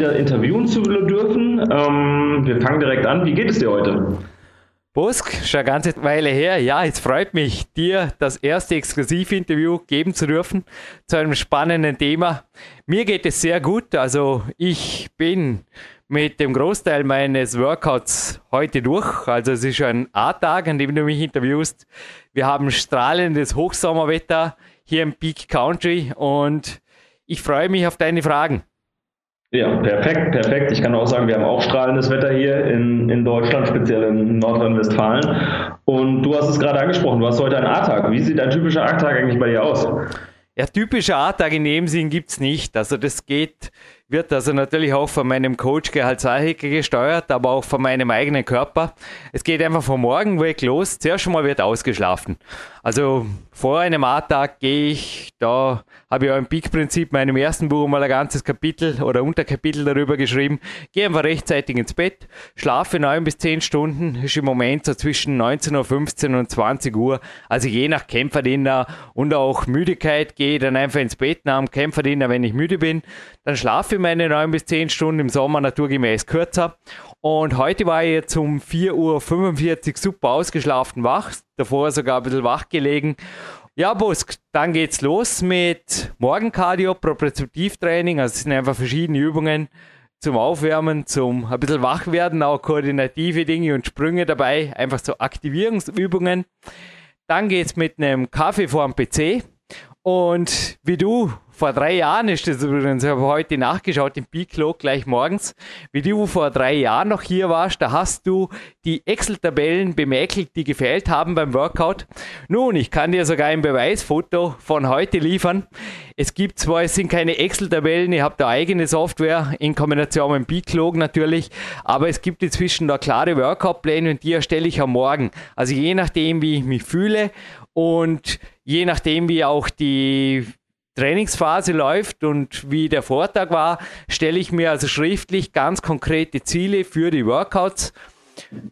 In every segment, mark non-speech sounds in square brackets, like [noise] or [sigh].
wieder interviewen zu dürfen. Ähm, wir fangen direkt an. Wie geht es dir heute? Busk, schon eine ganze Weile her. Ja, es freut mich, dir das erste Exklusivinterview geben zu dürfen zu einem spannenden Thema. Mir geht es sehr gut. Also ich bin mit dem Großteil meines Workouts heute durch. Also es ist schon ein A-Tag, an dem du mich interviewst. Wir haben strahlendes Hochsommerwetter hier im Peak Country und ich freue mich auf deine Fragen. Ja, perfekt, perfekt. Ich kann auch sagen, wir haben auch strahlendes Wetter hier in, in Deutschland, speziell in Nordrhein-Westfalen. Und du hast es gerade angesprochen, du hast heute einen A-Tag. Wie sieht ein typischer A-Tag eigentlich bei dir aus? Ja, typischer A-Tag in dem Sinn gibt es nicht. Also das geht, wird also natürlich auch von meinem Coach Gerhard Sahecke gesteuert, aber auch von meinem eigenen Körper. Es geht einfach von morgen weg los. Zuerst schon mal wird ausgeschlafen. Also vor einem A-Tag gehe ich, da habe ich auch im Peak-Prinzip meinem ersten Buch mal ein ganzes Kapitel oder Unterkapitel darüber geschrieben. Gehe einfach rechtzeitig ins Bett, schlafe neun bis zehn Stunden, ist im Moment so zwischen 19.15 Uhr und 20 Uhr. Also je nach Kämpferdiener und auch Müdigkeit gehe ich dann einfach ins Bett nach dem Kämpferdiener, wenn ich müde bin. Dann schlafe ich meine neun bis zehn Stunden im Sommer naturgemäß kürzer und heute war ich jetzt um 4.45 Uhr super ausgeschlafen wach, davor sogar ein bisschen wach gelegen. Ja, Busk, dann geht's los mit Morgencardio, Propriozeptivtraining. Also es sind einfach verschiedene Übungen zum Aufwärmen, zum ein bisschen wach werden, auch koordinative Dinge und Sprünge dabei, einfach so Aktivierungsübungen. Dann geht's mit einem Kaffee vor dem PC. Und wie du vor drei Jahren ist das übrigens, ich habe heute nachgeschaut im Peak-Log gleich morgens, wie du vor drei Jahren noch hier warst, da hast du die Excel-Tabellen bemäkelt, die gefehlt haben beim Workout. Nun, ich kann dir sogar ein Beweisfoto von heute liefern. Es gibt zwar, es sind keine Excel-Tabellen, ich habe da eigene Software in Kombination mit dem Peak-Log natürlich, aber es gibt inzwischen da klare Workout-Pläne und die erstelle ich am Morgen. Also je nachdem, wie ich mich fühle und je nachdem, wie auch die Trainingsphase läuft und wie der Vortag war, stelle ich mir also schriftlich ganz konkrete Ziele für die Workouts.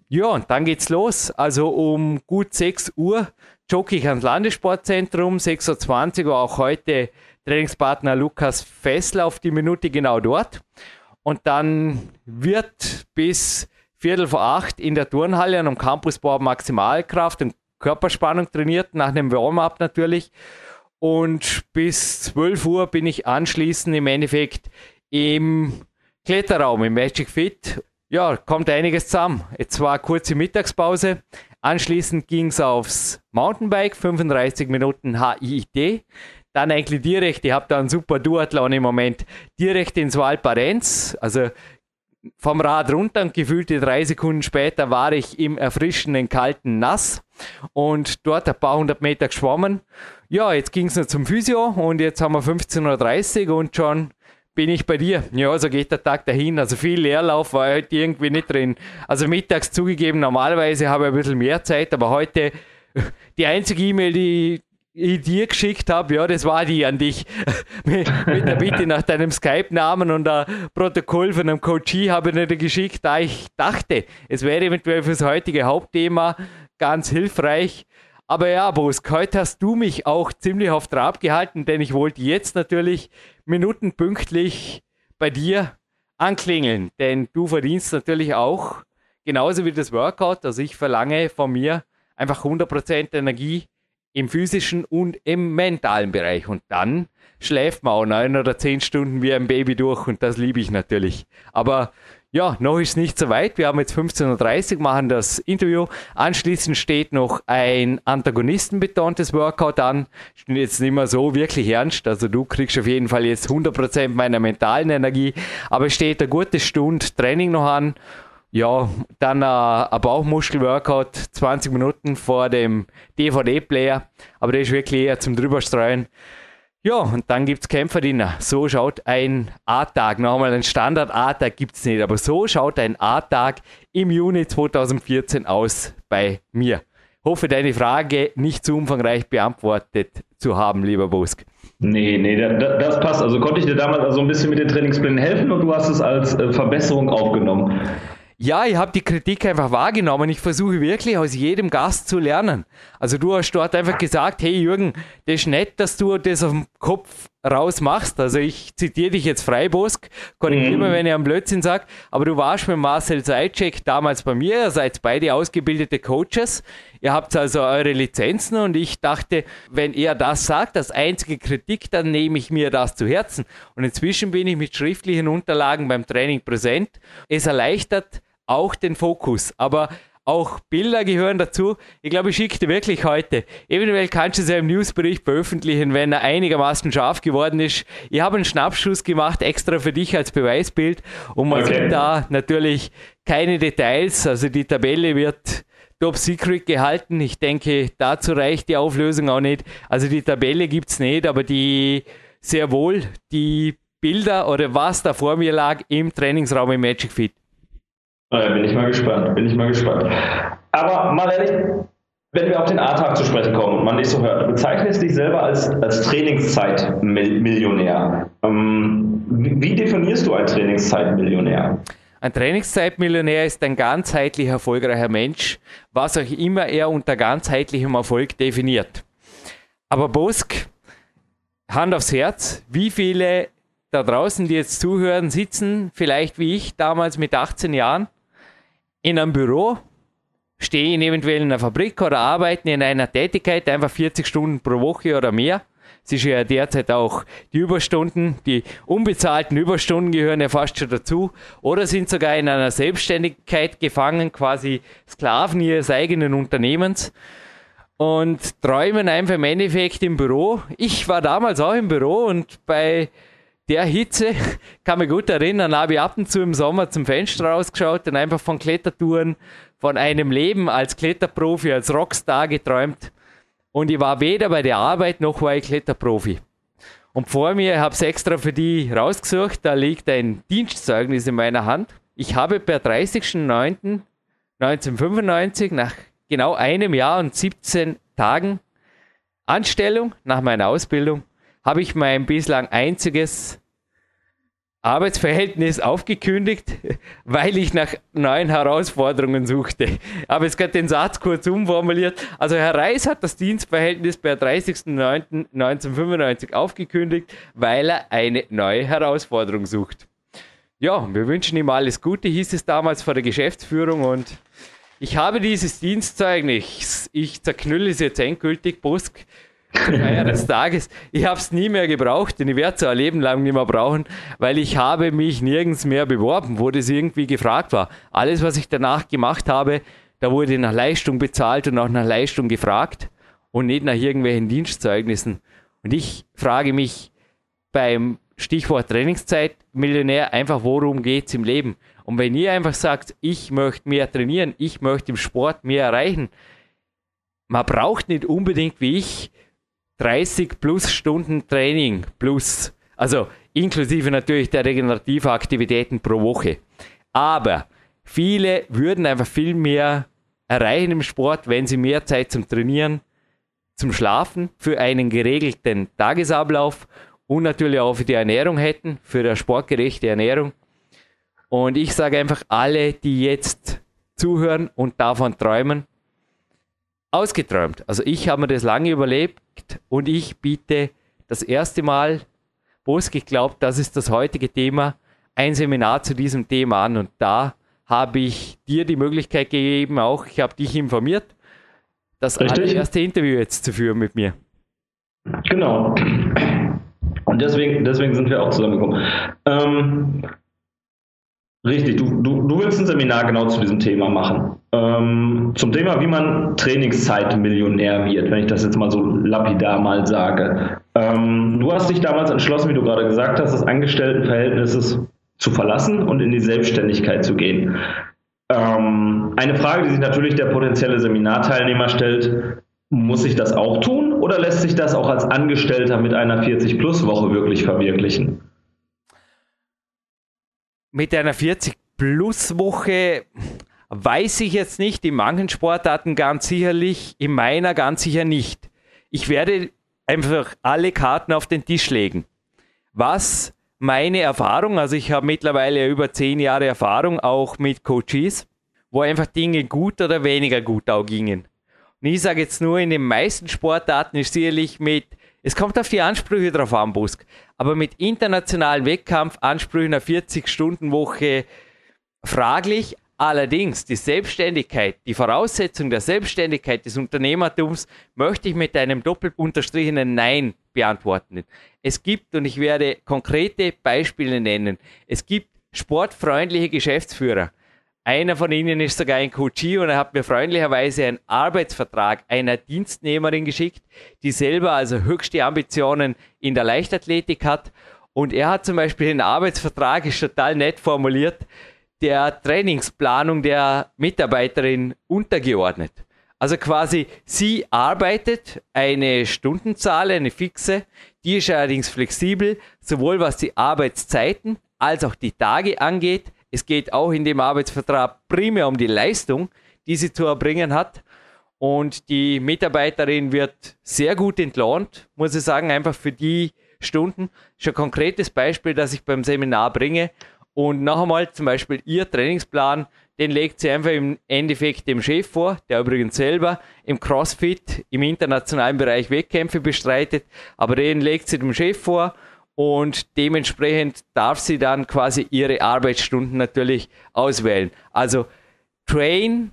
Ja, und dann geht's los. Also um gut 6 Uhr jogge ich ans Landessportzentrum, 6.20 Uhr auch heute Trainingspartner Lukas Fessler auf die Minute genau dort. Und dann wird bis Viertel vor acht in der Turnhalle am Campusbau Maximalkraft und Körperspannung trainiert, nach einem Warm-up natürlich. Und bis 12 Uhr bin ich anschließend im Endeffekt im Kletterraum, im Magic Fit. Ja, kommt einiges zusammen. Jetzt war eine kurze Mittagspause. Anschließend ging es aufs Mountainbike, 35 Minuten HIIT. Dann eigentlich direkt, ich habe da einen super Duathlon im Moment, direkt ins Valparenz. Also vom Rad runter und gefühlte drei Sekunden später war ich im erfrischenden kalten Nass und dort ein paar hundert Meter geschwommen. Ja, jetzt ging es noch zum Physio und jetzt haben wir 15.30 Uhr und schon bin ich bei dir. Ja, so geht der Tag dahin. Also viel Leerlauf war heute irgendwie nicht drin. Also mittags zugegeben, normalerweise habe ich ein bisschen mehr Zeit, aber heute die einzige E-Mail, die ich dir geschickt habe, ja, das war die an dich. [laughs] mit, der Bitte nach deinem Skype-Namen und ein Protokoll von einem Coachie habe ich dir geschickt, da ich dachte, es wäre eventuell fürs heutige Hauptthema ganz hilfreich. Aber ja, Bosk, heute hast du mich auch ziemlich auf Trab gehalten, denn ich wollte jetzt natürlich minutenpünktlich bei dir anklingeln, denn du verdienst natürlich auch genauso wie das Workout, also ich verlange von mir einfach 100% Energie im physischen und im mentalen Bereich. Und dann schläft man auch neun oder zehn Stunden wie ein Baby durch und das liebe ich natürlich. Aber ja, noch ist nicht so weit. Wir haben jetzt 15.30 Uhr, machen das Interview. Anschließend steht noch ein antagonistenbetontes Workout an. Ich bin jetzt nicht mehr so wirklich ernst. Also du kriegst auf jeden Fall jetzt 100% meiner mentalen Energie. Aber es steht eine gute Stunde Training noch an. Ja, dann äh, ein Bauchmuskel-Workout, 20 Minuten vor dem DVD-Player, aber der ist wirklich eher zum drüberstreuen. Ja, und dann gibt es Kämpferdiener. So schaut ein A-Tag, nochmal ein Standard-A-Tag gibt es nicht, aber so schaut ein A-Tag im Juni 2014 aus bei mir. Hoffe, deine Frage nicht zu umfangreich beantwortet zu haben, lieber Busk. Nee, nee, das passt. Also konnte ich dir damals also ein bisschen mit den Trainingsplänen helfen und du hast es als äh, Verbesserung aufgenommen. Ja, ich habe die Kritik einfach wahrgenommen. Ich versuche wirklich aus jedem Gast zu lernen. Also du hast dort einfach gesagt, hey Jürgen, das ist nett, dass du das auf dem Kopf rausmachst. Also ich zitiere dich jetzt frei, Bosk, korrigiere mhm. wenn ich am Blödsinn sage, aber du warst mit Marcel Seitschek damals bei mir, ihr seid beide ausgebildete Coaches, ihr habt also eure Lizenzen und ich dachte, wenn er das sagt, das einzige Kritik, dann nehme ich mir das zu Herzen. Und inzwischen bin ich mit schriftlichen Unterlagen beim Training präsent. Es erleichtert auch den Fokus, aber auch Bilder gehören dazu. Ich glaube, ich schicke dir wirklich heute. Eventuell kannst du es ja im Newsbericht veröffentlichen, wenn er einigermaßen scharf geworden ist. Ich habe einen Schnappschuss gemacht, extra für dich als Beweisbild. Und man okay. sieht da natürlich keine Details. Also die Tabelle wird top secret gehalten. Ich denke, dazu reicht die Auflösung auch nicht. Also die Tabelle gibt es nicht, aber die sehr wohl die Bilder oder was da vor mir lag im Trainingsraum im Magic Fit. Naja, bin ich mal gespannt, bin ich mal gespannt. Aber mal ehrlich, wenn wir auf den A-Tag zu sprechen kommen und man nicht so hört, du bezeichnest dich selber als, als Trainingszeitmillionär. Ähm, wie definierst du einen Trainingszeitmillionär? Ein Trainingszeitmillionär ist ein ganzheitlich erfolgreicher Mensch, was auch immer er unter ganzheitlichem Erfolg definiert. Aber Bosk, Hand aufs Herz, wie viele da draußen, die jetzt zuhören, sitzen vielleicht wie ich damals mit 18 Jahren in einem Büro, stehen eventuell in einer Fabrik oder arbeiten in einer Tätigkeit einfach 40 Stunden pro Woche oder mehr. Es ist ja derzeit auch die Überstunden, die unbezahlten Überstunden gehören ja fast schon dazu oder sind sogar in einer Selbstständigkeit gefangen, quasi Sklaven ihres eigenen Unternehmens und träumen einfach im Endeffekt im Büro. Ich war damals auch im Büro und bei der Hitze, [laughs] kann mich gut erinnern, habe ich ab und zu im Sommer zum Fenster rausgeschaut und einfach von Klettertouren, von einem Leben als Kletterprofi, als Rockstar geträumt. Und ich war weder bei der Arbeit noch war ich Kletterprofi. Und vor mir, ich habe es extra für die rausgesucht, da liegt ein Dienstzeugnis in meiner Hand. Ich habe per 30.09.1995 nach genau einem Jahr und 17 Tagen Anstellung nach meiner Ausbildung habe ich mein bislang einziges Arbeitsverhältnis aufgekündigt, [laughs] weil ich nach neuen Herausforderungen suchte. Aber jetzt gerade den Satz kurz umformuliert. Also Herr Reis hat das Dienstverhältnis per 30.09.1995 aufgekündigt, weil er eine neue Herausforderung sucht. Ja, wir wünschen ihm alles Gute, hieß es damals vor der Geschäftsführung und ich habe dieses Dienstzeugnis, ich zerknülle es jetzt endgültig, Busk, Feier des [laughs] Tages. Ich habe es nie mehr gebraucht und ich werde es ein Leben lang nicht mehr brauchen, weil ich habe mich nirgends mehr beworben, wo das irgendwie gefragt war. Alles, was ich danach gemacht habe, da wurde nach Leistung bezahlt und auch nach Leistung gefragt und nicht nach irgendwelchen Dienstzeugnissen. Und ich frage mich beim Stichwort Trainingszeit Millionär einfach, worum geht es im Leben? Und wenn ihr einfach sagt, ich möchte mehr trainieren, ich möchte im Sport mehr erreichen, man braucht nicht unbedingt wie ich 30 plus Stunden Training plus, also inklusive natürlich der regenerativen Aktivitäten pro Woche. Aber viele würden einfach viel mehr erreichen im Sport, wenn sie mehr Zeit zum Trainieren, zum Schlafen, für einen geregelten Tagesablauf und natürlich auch für die Ernährung hätten, für eine sportgerechte Ernährung. Und ich sage einfach, alle, die jetzt zuhören und davon träumen, ausgeträumt. Also ich habe mir das lange überlebt und ich biete das erste Mal, Bosk, ich glaube, das ist das heutige Thema, ein Seminar zu diesem Thema an und da habe ich dir die Möglichkeit gegeben, auch ich habe dich informiert, das Richtig. erste Interview jetzt zu führen mit mir. Genau. Und deswegen, deswegen sind wir auch zusammengekommen. Ähm, richtig, du, du, du willst ein Seminar genau zu diesem Thema machen. Ähm, zum Thema, wie man Trainingszeitmillionär wird, wenn ich das jetzt mal so lapidar mal sage. Ähm, du hast dich damals entschlossen, wie du gerade gesagt hast, das Angestelltenverhältnis zu verlassen und in die Selbstständigkeit zu gehen. Ähm, eine Frage, die sich natürlich der potenzielle Seminarteilnehmer stellt, muss ich das auch tun oder lässt sich das auch als Angestellter mit einer 40-Plus-Woche wirklich verwirklichen? Mit einer 40-Plus-Woche Weiß ich jetzt nicht, in manchen Sportarten ganz sicherlich, in meiner ganz sicher nicht. Ich werde einfach alle Karten auf den Tisch legen. Was meine Erfahrung, also ich habe mittlerweile über zehn Jahre Erfahrung auch mit Coaches, wo einfach Dinge gut oder weniger gut auch gingen. Und ich sage jetzt nur, in den meisten Sportarten ist sicherlich mit Es kommt auf die Ansprüche drauf an, Busk. Aber mit internationalen Wettkampfansprüchen einer 40-Stunden-Woche fraglich. Allerdings die Selbstständigkeit, die Voraussetzung der Selbstständigkeit des Unternehmertums möchte ich mit einem doppelt unterstrichenen Nein beantworten. Es gibt, und ich werde konkrete Beispiele nennen, es gibt sportfreundliche Geschäftsführer. Einer von ihnen ist sogar ein Coachie und er hat mir freundlicherweise einen Arbeitsvertrag einer Dienstnehmerin geschickt, die selber also höchste Ambitionen in der Leichtathletik hat. Und er hat zum Beispiel den Arbeitsvertrag, ist total nett formuliert, der Trainingsplanung der Mitarbeiterin untergeordnet. Also quasi, sie arbeitet eine Stundenzahl, eine fixe, die ist allerdings flexibel, sowohl was die Arbeitszeiten als auch die Tage angeht. Es geht auch in dem Arbeitsvertrag primär um die Leistung, die sie zu erbringen hat. Und die Mitarbeiterin wird sehr gut entlohnt, muss ich sagen, einfach für die Stunden. Ist ein konkretes Beispiel, das ich beim Seminar bringe. Und noch einmal zum Beispiel ihr Trainingsplan, den legt sie einfach im Endeffekt dem Chef vor, der übrigens selber im CrossFit im internationalen Bereich Wettkämpfe bestreitet, aber den legt sie dem Chef vor und dementsprechend darf sie dann quasi ihre Arbeitsstunden natürlich auswählen. Also train,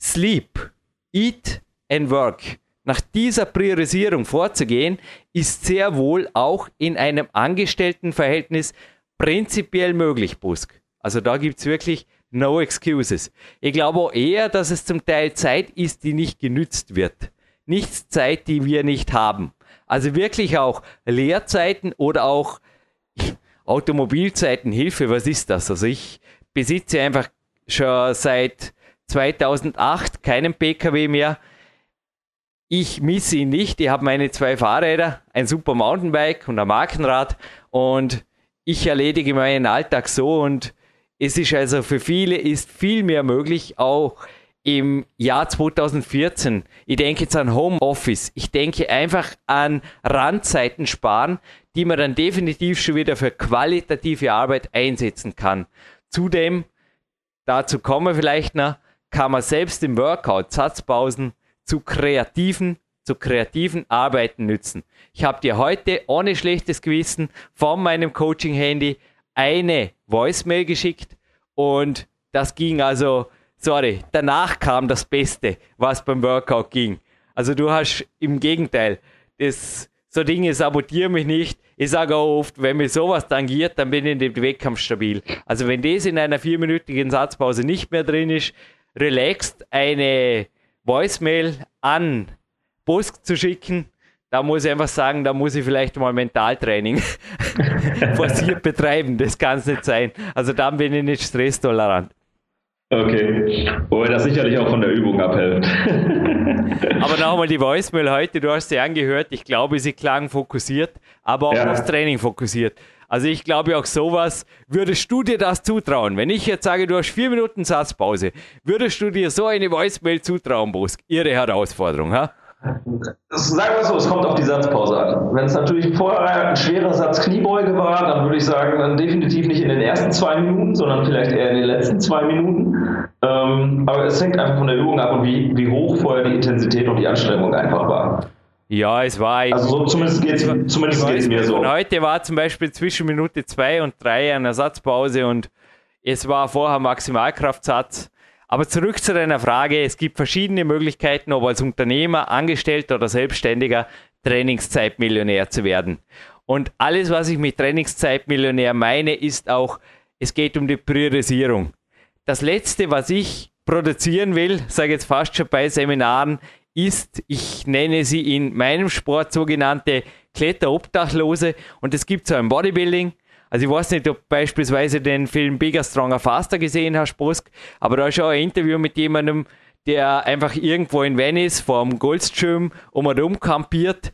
sleep, eat and work. Nach dieser Priorisierung vorzugehen, ist sehr wohl auch in einem Angestelltenverhältnis prinzipiell möglich, Busk. Also da gibt es wirklich no excuses. Ich glaube auch eher, dass es zum Teil Zeit ist, die nicht genützt wird. Nichts Zeit, die wir nicht haben. Also wirklich auch Leerzeiten oder auch Automobilzeiten, Hilfe, was ist das? Also ich besitze einfach schon seit 2008 keinen PKW mehr. Ich misse ihn nicht. Ich habe meine zwei Fahrräder, ein super Mountainbike und ein Markenrad und ich erledige meinen Alltag so und es ist also für viele ist viel mehr möglich, auch im Jahr 2014. Ich denke jetzt an Homeoffice. Ich denke einfach an Randzeiten sparen, die man dann definitiv schon wieder für qualitative Arbeit einsetzen kann. Zudem, dazu kommen wir vielleicht noch, kann man selbst im Workout Satzpausen zu kreativen, zu kreativen Arbeiten nützen. Ich habe dir heute ohne schlechtes Gewissen von meinem Coaching-Handy eine Voicemail geschickt und das ging also sorry, danach kam das Beste, was beim Workout ging. Also du hast im Gegenteil, das, so Dinge sabotieren mich nicht. Ich sage auch oft, wenn mir sowas tangiert, dann bin ich in dem Wettkampf stabil. Also wenn das in einer vierminütigen Satzpause nicht mehr drin ist, relaxed eine Voicemail an Busk zu schicken, da muss ich einfach sagen, da muss ich vielleicht mal Mentaltraining [laughs] forciert betreiben. Das kann es nicht sein. Also dann bin ich nicht stresstolerant. Okay, wobei das sicherlich auch von der Übung abhält. [laughs] aber nochmal die Voicemail heute, du hast sie angehört, ich glaube, sie klang fokussiert, aber auch ja. aufs Training fokussiert. Also ich glaube auch sowas, würdest du dir das zutrauen? Wenn ich jetzt sage, du hast vier Minuten Satzpause, würdest du dir so eine Voicemail zutrauen, Bosk? Ihre Herausforderung, ha? Sagen wir so, es kommt auf die Satzpause. Wenn es natürlich vorher ein schwerer Satz Kniebeuge war, dann würde ich sagen, dann definitiv nicht in den ersten zwei Minuten, sondern vielleicht eher in den letzten zwei Minuten. Ähm, aber es hängt einfach von der Übung ab und wie, wie hoch vorher die Intensität und die Anstrengung einfach war. Ja, es war Also so, zumindest geht es mir so. Heute war zum Beispiel zwischen Minute zwei und drei eine Satzpause und es war vorher Maximalkraftsatz aber zurück zu deiner Frage. Es gibt verschiedene Möglichkeiten, ob als Unternehmer, Angestellter oder Selbstständiger Trainingszeitmillionär zu werden. Und alles, was ich mit Trainingszeitmillionär meine, ist auch, es geht um die Priorisierung. Das Letzte, was ich produzieren will, sage jetzt fast schon bei Seminaren, ist, ich nenne sie in meinem Sport sogenannte Kletterobdachlose. Und es gibt so ein Bodybuilding, also ich weiß nicht, ob beispielsweise den Film Bigger, Stronger, Faster gesehen hast, Bosk, aber da ist auch ein Interview mit jemandem, der einfach irgendwo in Venice vorm Goldstream um und um kampiert,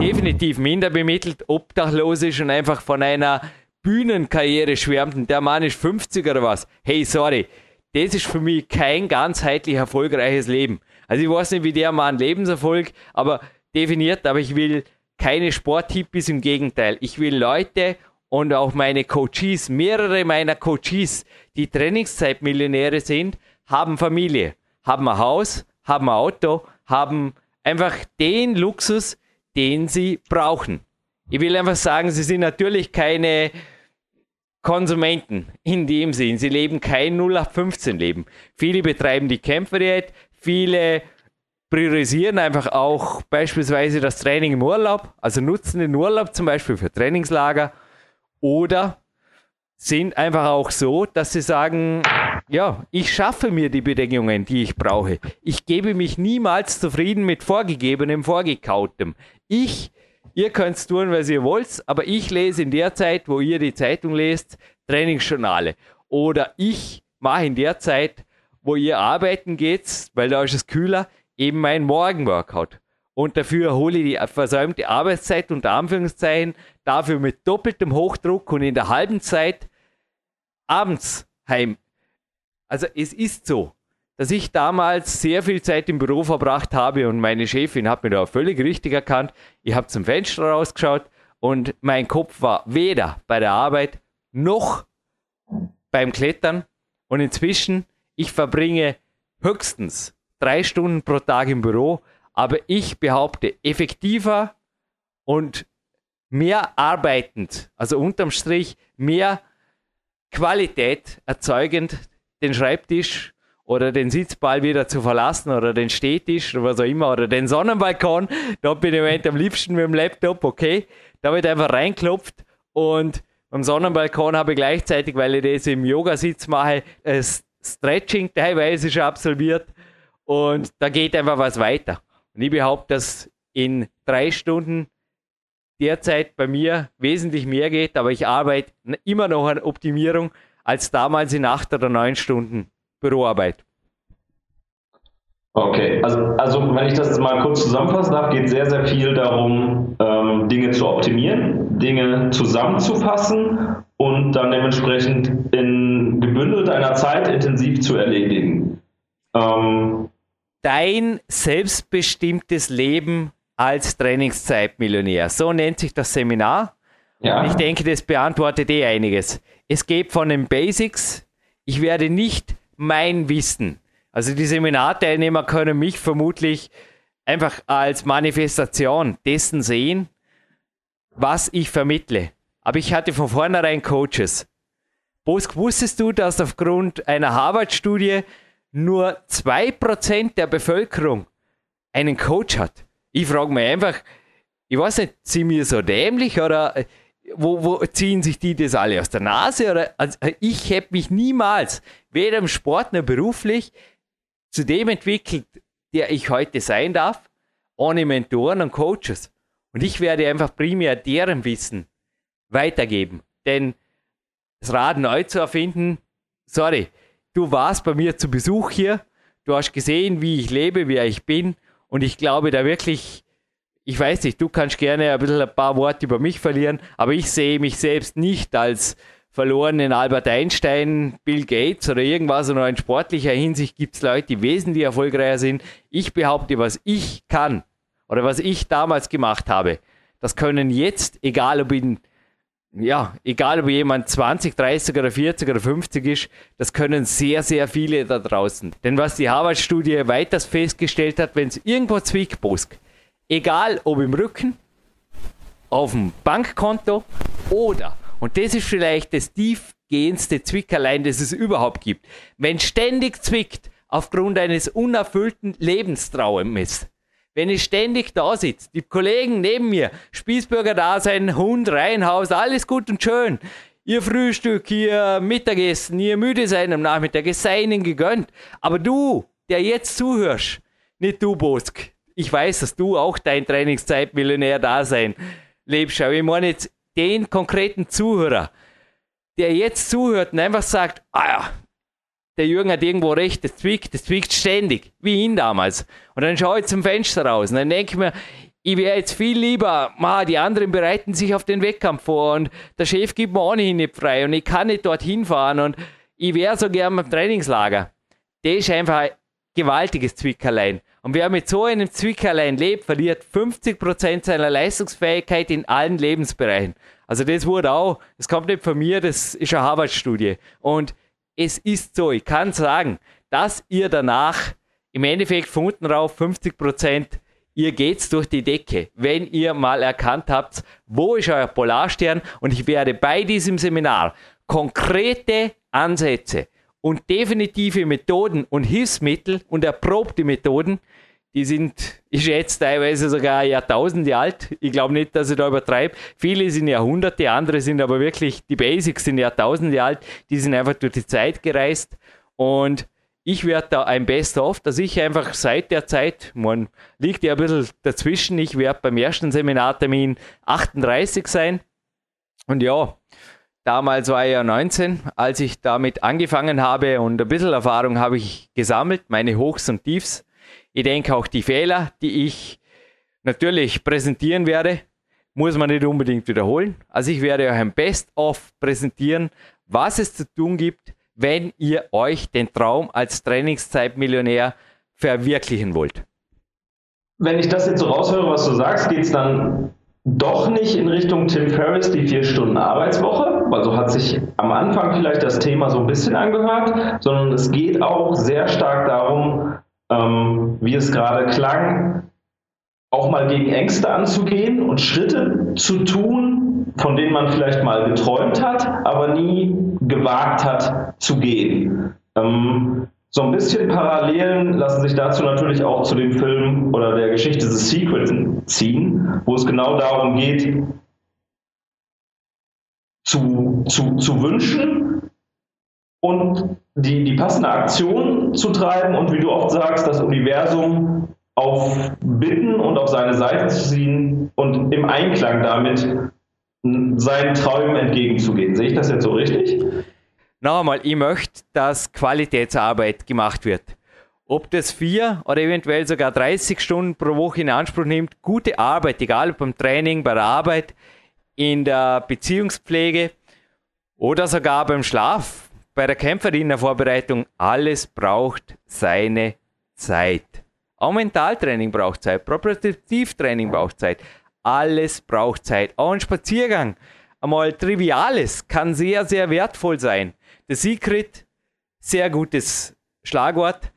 definitiv minder bemittelt, obdachlos ist und einfach von einer Bühnenkarriere schwärmt und der Mann ist 50 oder was. Hey, sorry, das ist für mich kein ganzheitlich erfolgreiches Leben. Also ich weiß nicht, wie der Mann Lebenserfolg aber definiert, aber ich will keine Sporttippis, im Gegenteil. Ich will Leute und auch meine Coaches, mehrere meiner Coaches, die Trainingszeitmillionäre sind, haben Familie, haben ein Haus, haben ein Auto, haben einfach den Luxus, den sie brauchen. Ich will einfach sagen, sie sind natürlich keine Konsumenten in dem Sinn. Sie leben kein 0815-Leben. Viele betreiben die Kämpferdiät, viele priorisieren einfach auch beispielsweise das Training im Urlaub, also nutzen den Urlaub zum Beispiel für Trainingslager oder sind einfach auch so, dass sie sagen, ja, ich schaffe mir die Bedingungen, die ich brauche. Ich gebe mich niemals zufrieden mit vorgegebenem, vorgekautem. Ich, ihr könnt tun, was ihr wollt, aber ich lese in der Zeit, wo ihr die Zeitung lest, Trainingsjournale. Oder ich mache in der Zeit, wo ihr arbeiten geht, weil da ist es kühler, eben mein Morgenworkout. Und dafür hole ich die versäumte Arbeitszeit unter Anführungszeichen dafür mit doppeltem Hochdruck und in der halben Zeit abends heim. Also es ist so, dass ich damals sehr viel Zeit im Büro verbracht habe und meine Chefin hat mir da völlig richtig erkannt. Ich habe zum Fenster rausgeschaut und mein Kopf war weder bei der Arbeit noch beim Klettern. Und inzwischen, ich verbringe höchstens drei Stunden pro Tag im Büro, aber ich behaupte effektiver und mehr arbeitend, also unterm Strich mehr Qualität erzeugend, den Schreibtisch oder den Sitzball wieder zu verlassen oder den Stehtisch oder was auch immer oder den Sonnenbalkon. Da bin ich am liebsten mit dem Laptop, okay. Da wird einfach reinklopft und beim Sonnenbalkon habe ich gleichzeitig, weil ich das im Yogasitz mache, Stretching teilweise schon absolviert und da geht einfach was weiter. Und ich behaupte, dass in drei Stunden derzeit bei mir wesentlich mehr geht, aber ich arbeite immer noch an Optimierung als damals in acht oder neun Stunden Büroarbeit. Okay, also, also wenn ich das mal kurz zusammenfassen darf, geht sehr, sehr viel darum, ähm, Dinge zu optimieren, Dinge zusammenzufassen und dann dementsprechend in gebündelt einer Zeit intensiv zu erledigen. Ähm, Dein selbstbestimmtes Leben als Trainingszeitmillionär. So nennt sich das Seminar. Ja. Und ich denke, das beantwortet eh einiges. Es geht von den Basics. Ich werde nicht mein Wissen, also die Seminarteilnehmer können mich vermutlich einfach als Manifestation dessen sehen, was ich vermittle. Aber ich hatte von vornherein Coaches. Bosk, wusstest du, dass aufgrund einer Harvard-Studie nur 2% der Bevölkerung einen Coach hat? Ich frage mich einfach, ich weiß nicht, sind wir so dämlich oder äh, wo, wo ziehen sich die das alle aus der Nase? Oder, also ich hätte mich niemals, weder im Sport noch beruflich, zu dem entwickelt, der ich heute sein darf, ohne Mentoren und Coaches. Und ich werde einfach primär deren Wissen weitergeben. Denn das Rad neu zu erfinden, sorry, du warst bei mir zu Besuch hier, du hast gesehen, wie ich lebe, wie ich bin und ich glaube da wirklich, ich weiß nicht, du kannst gerne ein bisschen ein paar Worte über mich verlieren, aber ich sehe mich selbst nicht als verlorenen Albert Einstein, Bill Gates oder irgendwas, sondern in sportlicher Hinsicht gibt es Leute, die wesentlich erfolgreicher sind. Ich behaupte, was ich kann oder was ich damals gemacht habe, das können jetzt, egal ob in ja, egal ob jemand 20, 30 oder 40 oder 50 ist, das können sehr, sehr viele da draußen. Denn was die Harvard-Studie weiters festgestellt hat, wenn es irgendwo zwickt, Bosk, egal ob im Rücken, auf dem Bankkonto oder, und das ist vielleicht das tiefgehendste Zwickerlein, das es überhaupt gibt, wenn ständig zwickt aufgrund eines unerfüllten Lebenstraumes, wenn ich ständig da sitze, die Kollegen neben mir, Spießbürger da sein, Hund, Reihenhaus, alles gut und schön. Ihr Frühstück, ihr Mittagessen, ihr müde sein am Nachmittag, es sei ihnen gegönnt. Aber du, der jetzt zuhörst, nicht du, Bosk, ich weiß, dass du auch dein Trainingszeitmillionär da sein lebst, aber ich meine jetzt den konkreten Zuhörer, der jetzt zuhört und einfach sagt, ah ja, der Jürgen hat irgendwo recht, das zwickt, das zwickt ständig, wie ihn damals. Und dann schaue ich zum Fenster raus und dann denke ich mir, ich wäre jetzt viel lieber, ma, die anderen bereiten sich auf den Wettkampf vor und der Chef gibt mir ohnehin nicht frei und ich kann nicht dorthin fahren und ich wäre so gern beim Trainingslager. Das ist einfach ein gewaltiges Zwickerlein. Und wer mit so einem Zwickerlein lebt, verliert 50% seiner Leistungsfähigkeit in allen Lebensbereichen. Also das wurde auch, das kommt nicht von mir, das ist eine Harvard-Studie. Und es ist so, ich kann sagen, dass ihr danach im Endeffekt von unten rauf 50% ihr geht's durch die Decke, wenn ihr mal erkannt habt, wo ist euer Polarstern und ich werde bei diesem Seminar konkrete Ansätze und definitive Methoden und Hilfsmittel und erprobte Methoden, die sind, ich schätze, teilweise sogar Jahrtausende alt. Ich glaube nicht, dass ich da übertreibe. Viele sind Jahrhunderte, andere sind aber wirklich, die Basics sind Jahrtausende alt. Die sind einfach durch die Zeit gereist. Und ich werde da ein Best-of, dass ich einfach seit der Zeit, man liegt ja ein bisschen dazwischen, ich werde beim ersten Seminartermin 38 sein. Und ja, damals war ich ja 19, als ich damit angefangen habe und ein bisschen Erfahrung habe ich gesammelt, meine Hochs und Tiefs. Ich denke auch die Fehler, die ich natürlich präsentieren werde, muss man nicht unbedingt wiederholen. Also ich werde euch ein Best-of präsentieren, was es zu tun gibt, wenn ihr euch den Traum als Trainingszeitmillionär verwirklichen wollt. Wenn ich das jetzt so raushöre, was du sagst, geht es dann doch nicht in Richtung Tim Ferriss die vier Stunden Arbeitswoche, weil so hat sich am Anfang vielleicht das Thema so ein bisschen angehört, sondern es geht auch sehr stark darum, ähm, wie es gerade klang, auch mal gegen Ängste anzugehen und Schritte zu tun, von denen man vielleicht mal geträumt hat, aber nie gewagt hat zu gehen. Ähm, so ein bisschen Parallelen lassen sich dazu natürlich auch zu dem Film oder der Geschichte The Secret ziehen, wo es genau darum geht, zu, zu, zu wünschen und die, die passende Aktion zu treiben und wie du oft sagst, das Universum auf Bitten und auf seine Seite zu ziehen und im Einklang damit seinen Träumen entgegenzugehen. Sehe ich das jetzt so richtig? Noch einmal, ich möchte, dass Qualitätsarbeit gemacht wird. Ob das vier oder eventuell sogar 30 Stunden pro Woche in Anspruch nimmt, gute Arbeit, egal beim Training, bei der Arbeit, in der Beziehungspflege oder sogar beim Schlaf, bei der Kämpferinnenvorbereitung, alles braucht seine Zeit. Auch Mentaltraining braucht Zeit, Propriozeptivtraining braucht Zeit. Alles braucht Zeit. Auch ein Spaziergang, einmal Triviales, kann sehr, sehr wertvoll sein. The Secret, sehr gutes Schlagwort.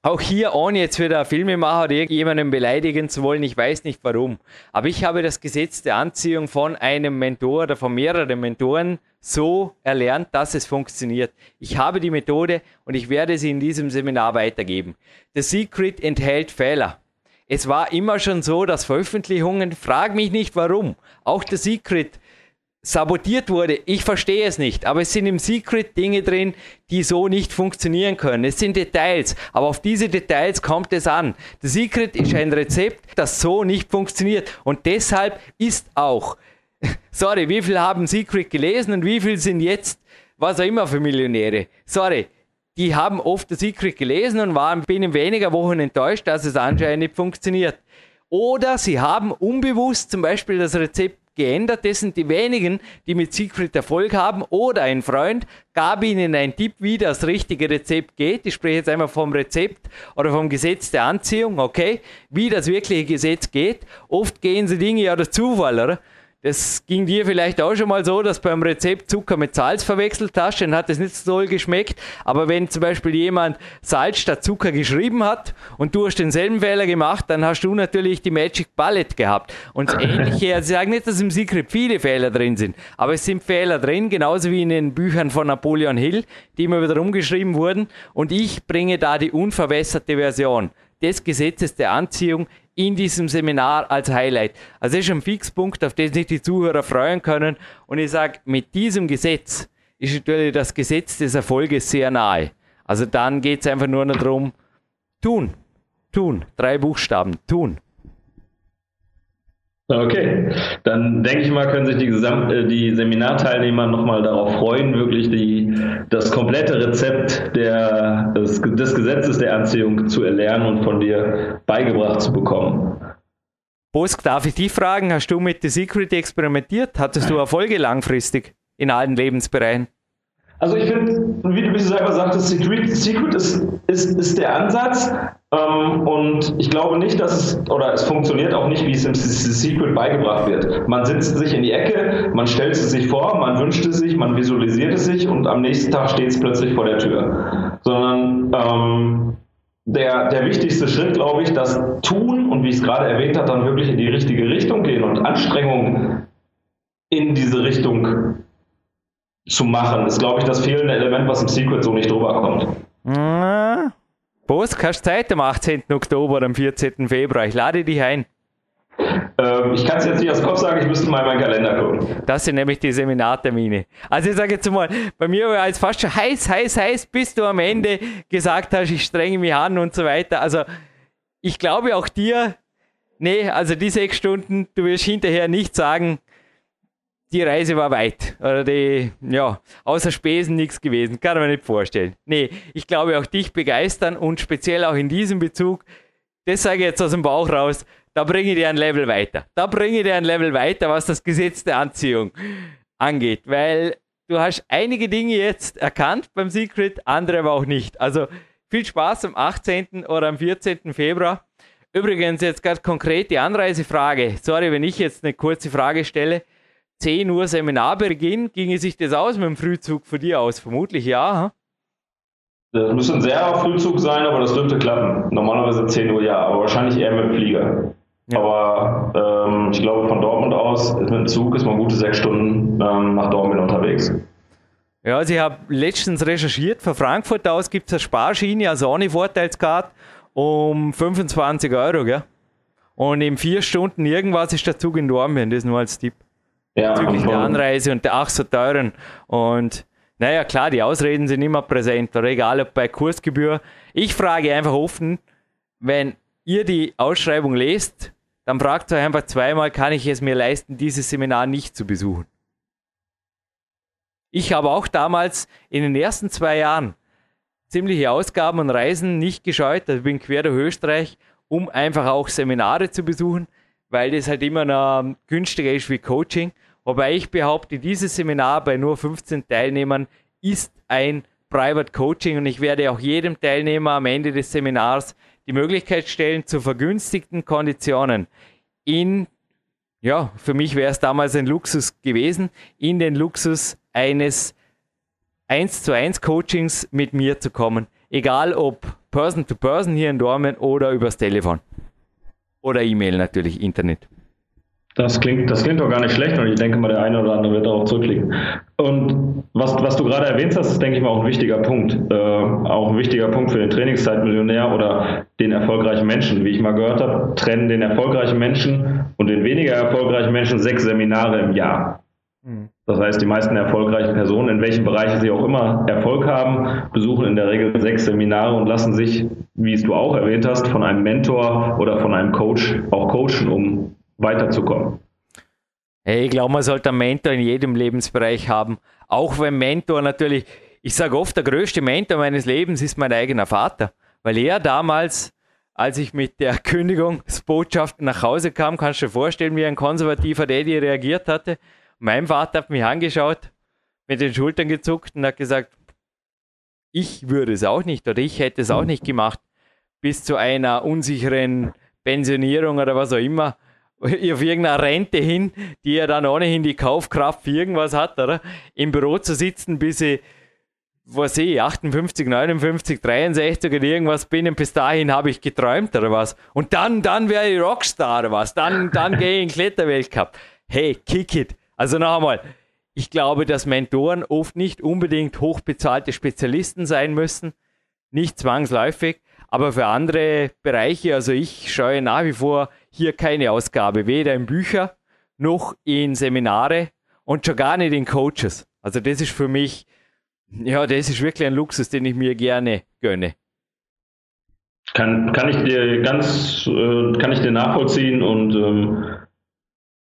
Auch hier, ohne jetzt wieder Filmemacher oder irgendjemanden beleidigen zu wollen, ich weiß nicht warum. Aber ich habe das Gesetz der Anziehung von einem Mentor oder von mehreren Mentoren so erlernt, dass es funktioniert. Ich habe die Methode und ich werde sie in diesem Seminar weitergeben. The Secret enthält Fehler. Es war immer schon so, dass Veröffentlichungen, frag mich nicht warum, auch The Secret sabotiert wurde. Ich verstehe es nicht, aber es sind im Secret Dinge drin, die so nicht funktionieren können. Es sind Details, aber auf diese Details kommt es an. The Secret ist ein Rezept, das so nicht funktioniert und deshalb ist auch, [laughs] sorry, wie viele haben Secret gelesen und wie viele sind jetzt, was auch immer für Millionäre? Sorry, die haben oft The Secret gelesen und waren binnen weniger Wochen enttäuscht, dass es anscheinend nicht funktioniert. Oder sie haben unbewusst zum Beispiel das Rezept geändert. Das sind die wenigen, die mit Secret Erfolg haben. Oder ein Freund gab ihnen einen Tipp, wie das richtige Rezept geht. Ich spreche jetzt einmal vom Rezept oder vom Gesetz der Anziehung, okay? Wie das wirkliche Gesetz geht. Oft gehen sie Dinge ja durch Zufall, oder? Das ging dir vielleicht auch schon mal so, dass beim Rezept Zucker mit Salz verwechselt hast, dann hat es nicht so toll geschmeckt. Aber wenn zum Beispiel jemand Salz statt Zucker geschrieben hat und du hast denselben Fehler gemacht, dann hast du natürlich die Magic Palette gehabt. Und das Ähnliche, also ich sage nicht, dass im Secret viele Fehler drin sind, aber es sind Fehler drin, genauso wie in den Büchern von Napoleon Hill, die immer wieder umgeschrieben wurden. Und ich bringe da die unverwässerte Version des Gesetzes der Anziehung in diesem Seminar als Highlight. Also das ist ein Fixpunkt, auf den sich die Zuhörer freuen können. Und ich sage, mit diesem Gesetz ist natürlich das Gesetz des Erfolges sehr nahe. Also dann geht es einfach nur noch darum, tun, tun, drei Buchstaben, tun. Okay, dann denke ich mal, können sich die, Gesamt äh, die Seminarteilnehmer nochmal darauf freuen, wirklich die, das komplette Rezept der, des, des Gesetzes der Anziehung zu erlernen und von dir beigebracht zu bekommen. Bosk, darf ich dich fragen, hast du mit The Secret experimentiert? Hattest du Erfolge langfristig in allen Lebensbereichen? Also ich finde, wie du selber sagtest, Secret, Secret ist, ist, ist der Ansatz ähm, und ich glaube nicht, dass es, oder es funktioniert auch nicht, wie es im Secret beigebracht wird. Man sitzt sich in die Ecke, man stellt es sich vor, man wünscht es sich, man visualisiert es sich und am nächsten Tag steht es plötzlich vor der Tür. Sondern ähm, der, der wichtigste Schritt, glaube ich, das Tun und wie ich es gerade erwähnt habe, dann wirklich in die richtige Richtung gehen und Anstrengungen in diese Richtung zu machen, ist, glaube ich, das fehlende Element, was im Secret so nicht drüber kommt. Mmh. Boss, hast du Zeit am 18. Oktober am 14. Februar? Ich lade dich ein. Ähm, ich kann es jetzt nicht aus Kopf sagen, ich müsste mal in meinen Kalender gucken. Das sind nämlich die Seminartermine. Also ich sage jetzt mal, bei mir war es fast schon heiß, heiß, heiß, bis du am Ende gesagt hast, ich strenge mich an und so weiter. Also ich glaube auch dir, nee, also die sechs Stunden, du wirst hinterher nicht sagen, die Reise war weit. Oder die, ja, außer Spesen nichts gewesen. Kann man nicht vorstellen. Nee, ich glaube auch dich begeistern und speziell auch in diesem Bezug, das sage ich jetzt aus dem Bauch raus, da bringe ich dir ein Level weiter. Da bringe ich dir ein Level weiter, was das Gesetz der Anziehung angeht. Weil du hast einige Dinge jetzt erkannt beim Secret, andere aber auch nicht. Also viel Spaß am 18. oder am 14. Februar. Übrigens jetzt ganz konkret die Anreisefrage. Sorry, wenn ich jetzt eine kurze Frage stelle. 10 Uhr Seminarbeginn, ginge sich das aus mit dem Frühzug von dir aus? Vermutlich ja. Hm? Das müsste ein sehr Frühzug sein, aber das dürfte klappen. Normalerweise 10 Uhr ja, aber wahrscheinlich eher mit dem Flieger. Ja. Aber ähm, ich glaube, von Dortmund aus mit dem Zug ist man gute sechs Stunden ähm, nach Dortmund unterwegs. Ja, also ich habe letztens recherchiert, von Frankfurt aus gibt es eine Sparschiene, also ohne Vorteilskarte, um 25 Euro. Gell? Und in vier Stunden irgendwas ist der Zug in Dortmund, das nur als Tipp. Ja, Bezüglich der Anreise und der ach so teuren. Und naja, klar, die Ausreden sind immer präsent, oder egal ob bei Kursgebühr. Ich frage einfach offen, wenn ihr die Ausschreibung lest, dann fragt euch einfach zweimal, kann ich es mir leisten, dieses Seminar nicht zu besuchen? Ich habe auch damals in den ersten zwei Jahren ziemliche Ausgaben und Reisen nicht gescheut. Also ich bin quer durch Österreich, um einfach auch Seminare zu besuchen, weil das halt immer noch günstiger ist wie Coaching. Wobei ich behaupte, dieses Seminar bei nur 15 Teilnehmern ist ein Private Coaching und ich werde auch jedem Teilnehmer am Ende des Seminars die Möglichkeit stellen, zu vergünstigten Konditionen in, ja, für mich wäre es damals ein Luxus gewesen, in den Luxus eines 1 zu 1 Coachings mit mir zu kommen. Egal ob Person to Person hier in Dormen oder übers Telefon. Oder E-Mail natürlich, Internet. Das klingt, das klingt doch gar nicht schlecht und ich denke mal, der eine oder andere wird darauf zurückliegen. Und was, was du gerade erwähnt hast, ist, denke ich mal, auch ein wichtiger Punkt. Äh, auch ein wichtiger Punkt für den Trainingszeitmillionär oder den erfolgreichen Menschen. Wie ich mal gehört habe, trennen den erfolgreichen Menschen und den weniger erfolgreichen Menschen sechs Seminare im Jahr. Mhm. Das heißt, die meisten erfolgreichen Personen, in welchen Bereichen sie auch immer Erfolg haben, besuchen in der Regel sechs Seminare und lassen sich, wie es du auch erwähnt hast, von einem Mentor oder von einem Coach auch coachen, um weiterzukommen. Ich glaube, man sollte einen Mentor in jedem Lebensbereich haben. Auch wenn Mentor natürlich, ich sage oft, der größte Mentor meines Lebens ist mein eigener Vater. Weil er damals, als ich mit der Kündigungsbotschaft nach Hause kam, kannst du dir vorstellen, wie ein konservativer Daddy reagiert hatte. Mein Vater hat mich angeschaut, mit den Schultern gezuckt und hat gesagt, ich würde es auch nicht oder ich hätte es auch nicht gemacht, bis zu einer unsicheren Pensionierung oder was auch immer [laughs] auf irgendeine Rente hin, die ja dann ohnehin die Kaufkraft für irgendwas hat, oder? Im Büro zu sitzen, bis ich, was ich, 58, 59, 63 oder irgendwas bin und bis dahin habe ich geträumt, oder was? Und dann, dann wäre ich Rockstar, oder was? Dann, dann gehe ich in den Kletterweltcup. Hey, kick it. Also noch einmal, ich glaube, dass Mentoren oft nicht unbedingt hochbezahlte Spezialisten sein müssen, nicht zwangsläufig, aber für andere Bereiche, also ich scheue nach wie vor hier keine Ausgabe, weder in Bücher noch in Seminare und schon gar nicht in Coaches. Also das ist für mich, ja, das ist wirklich ein Luxus, den ich mir gerne gönne. Kann, kann ich dir ganz, äh, kann ich dir nachvollziehen und ähm,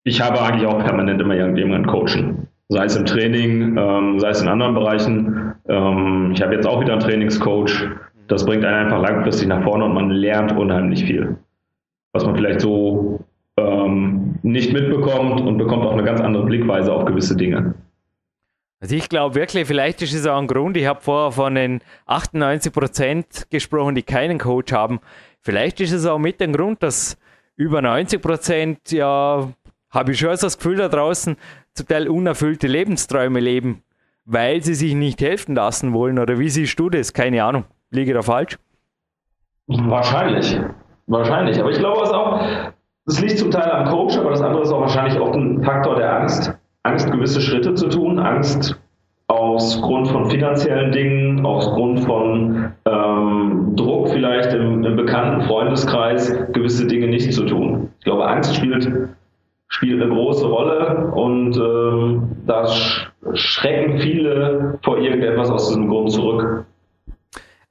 ich habe eigentlich auch permanent immer irgendjemanden coachen. Sei es im Training, ähm, sei es in anderen Bereichen. Ähm, ich habe jetzt auch wieder einen Trainingscoach. Das bringt einen einfach langfristig nach vorne und man lernt unheimlich viel was man vielleicht so ähm, nicht mitbekommt und bekommt auch eine ganz andere Blickweise auf gewisse Dinge. Also ich glaube wirklich, vielleicht ist es auch ein Grund, ich habe vorher von den 98 Prozent gesprochen, die keinen Coach haben. Vielleicht ist es auch mit dem Grund, dass über 90 Prozent, ja, habe ich schon das Gefühl da draußen, zum Teil unerfüllte Lebensträume leben, weil sie sich nicht helfen lassen wollen. Oder wie siehst du das? Keine Ahnung. Liege da falsch? Wahrscheinlich. Wahrscheinlich. Aber ich glaube, es auch, das liegt zum Teil am Coach, aber das andere ist auch wahrscheinlich auch ein Faktor der Angst. Angst, gewisse Schritte zu tun, Angst aus Grund von finanziellen Dingen, aus Grund von ähm, Druck vielleicht im, im, bekannten Freundeskreis, gewisse Dinge nicht zu tun. Ich glaube, Angst spielt, spielt eine große Rolle und ähm, da schrecken viele vor irgendetwas aus diesem Grund zurück.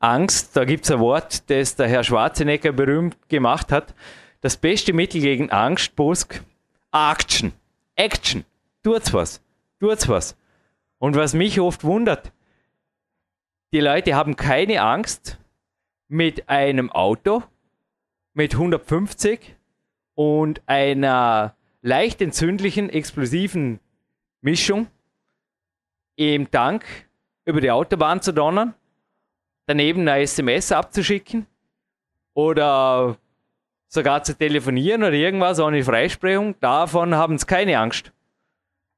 Angst, da gibt es ein Wort, das der Herr Schwarzenegger berühmt gemacht hat. Das beste Mittel gegen Angst, Busk, Action. Action. Tut's was. Tut's was. Und was mich oft wundert, die Leute haben keine Angst mit einem Auto mit 150 und einer leicht entzündlichen, explosiven Mischung im Tank über die Autobahn zu donnern, daneben eine SMS abzuschicken oder sogar zu telefonieren oder irgendwas ohne Freisprechung, davon haben sie keine Angst.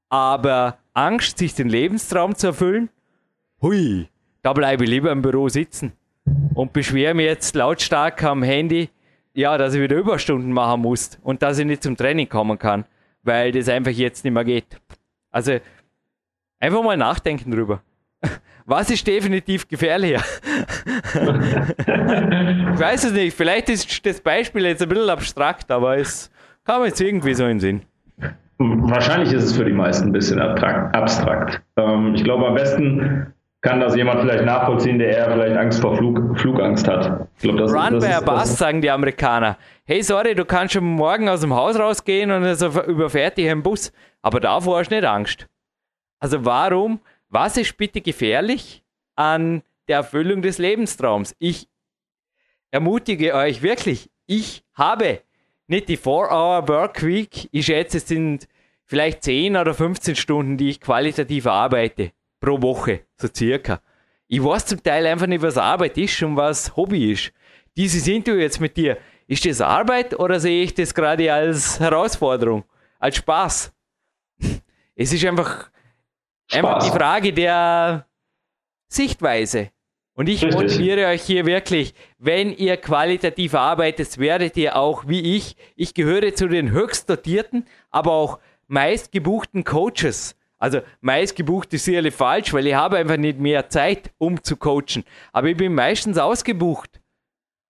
Aber Angst, sich den Lebenstraum zu erfüllen? Hui, da bleibe ich lieber im Büro sitzen und beschwere mich jetzt lautstark am Handy, ja, dass ich wieder Überstunden machen muss und dass ich nicht zum Training kommen kann, weil das einfach jetzt nicht mehr geht. Also einfach mal nachdenken drüber. Was ist definitiv gefährlicher? ich weiß es nicht. Vielleicht ist das Beispiel jetzt ein bisschen abstrakt, aber es kam jetzt irgendwie so in den Sinn. Wahrscheinlich ist es für die meisten ein bisschen abstrakt. Ähm, ich glaube, am besten kann das jemand vielleicht nachvollziehen, der eher vielleicht Angst vor Flug, Flugangst hat. Ich glaub, das, Run by a bus, sagen die Amerikaner. Hey, sorry, du kannst schon morgen aus dem Haus rausgehen und es überfährt dich ein Bus. Aber davor hast du nicht Angst. Also warum, was ist bitte gefährlich an der Erfüllung des Lebenstraums? Ich ermutige euch wirklich, ich habe nicht die 4-Hour-Work-Week. Ich schätze, es sind vielleicht 10 oder 15 Stunden, die ich qualitativ arbeite. Pro Woche, so circa. Ich weiß zum Teil einfach nicht, was Arbeit ist und was Hobby ist. Dieses Interview jetzt mit dir, ist das Arbeit oder sehe ich das gerade als Herausforderung, als Spaß? Es ist einfach, einfach die Frage der Sichtweise. Und ich Richtig. motiviere euch hier wirklich, wenn ihr qualitativ arbeitet, werdet ihr auch wie ich, ich gehöre zu den höchst dotierten, aber auch meist gebuchten Coaches. Also meist gebucht ist sicherlich falsch, weil ich habe einfach nicht mehr Zeit, um zu coachen. Aber ich bin meistens ausgebucht.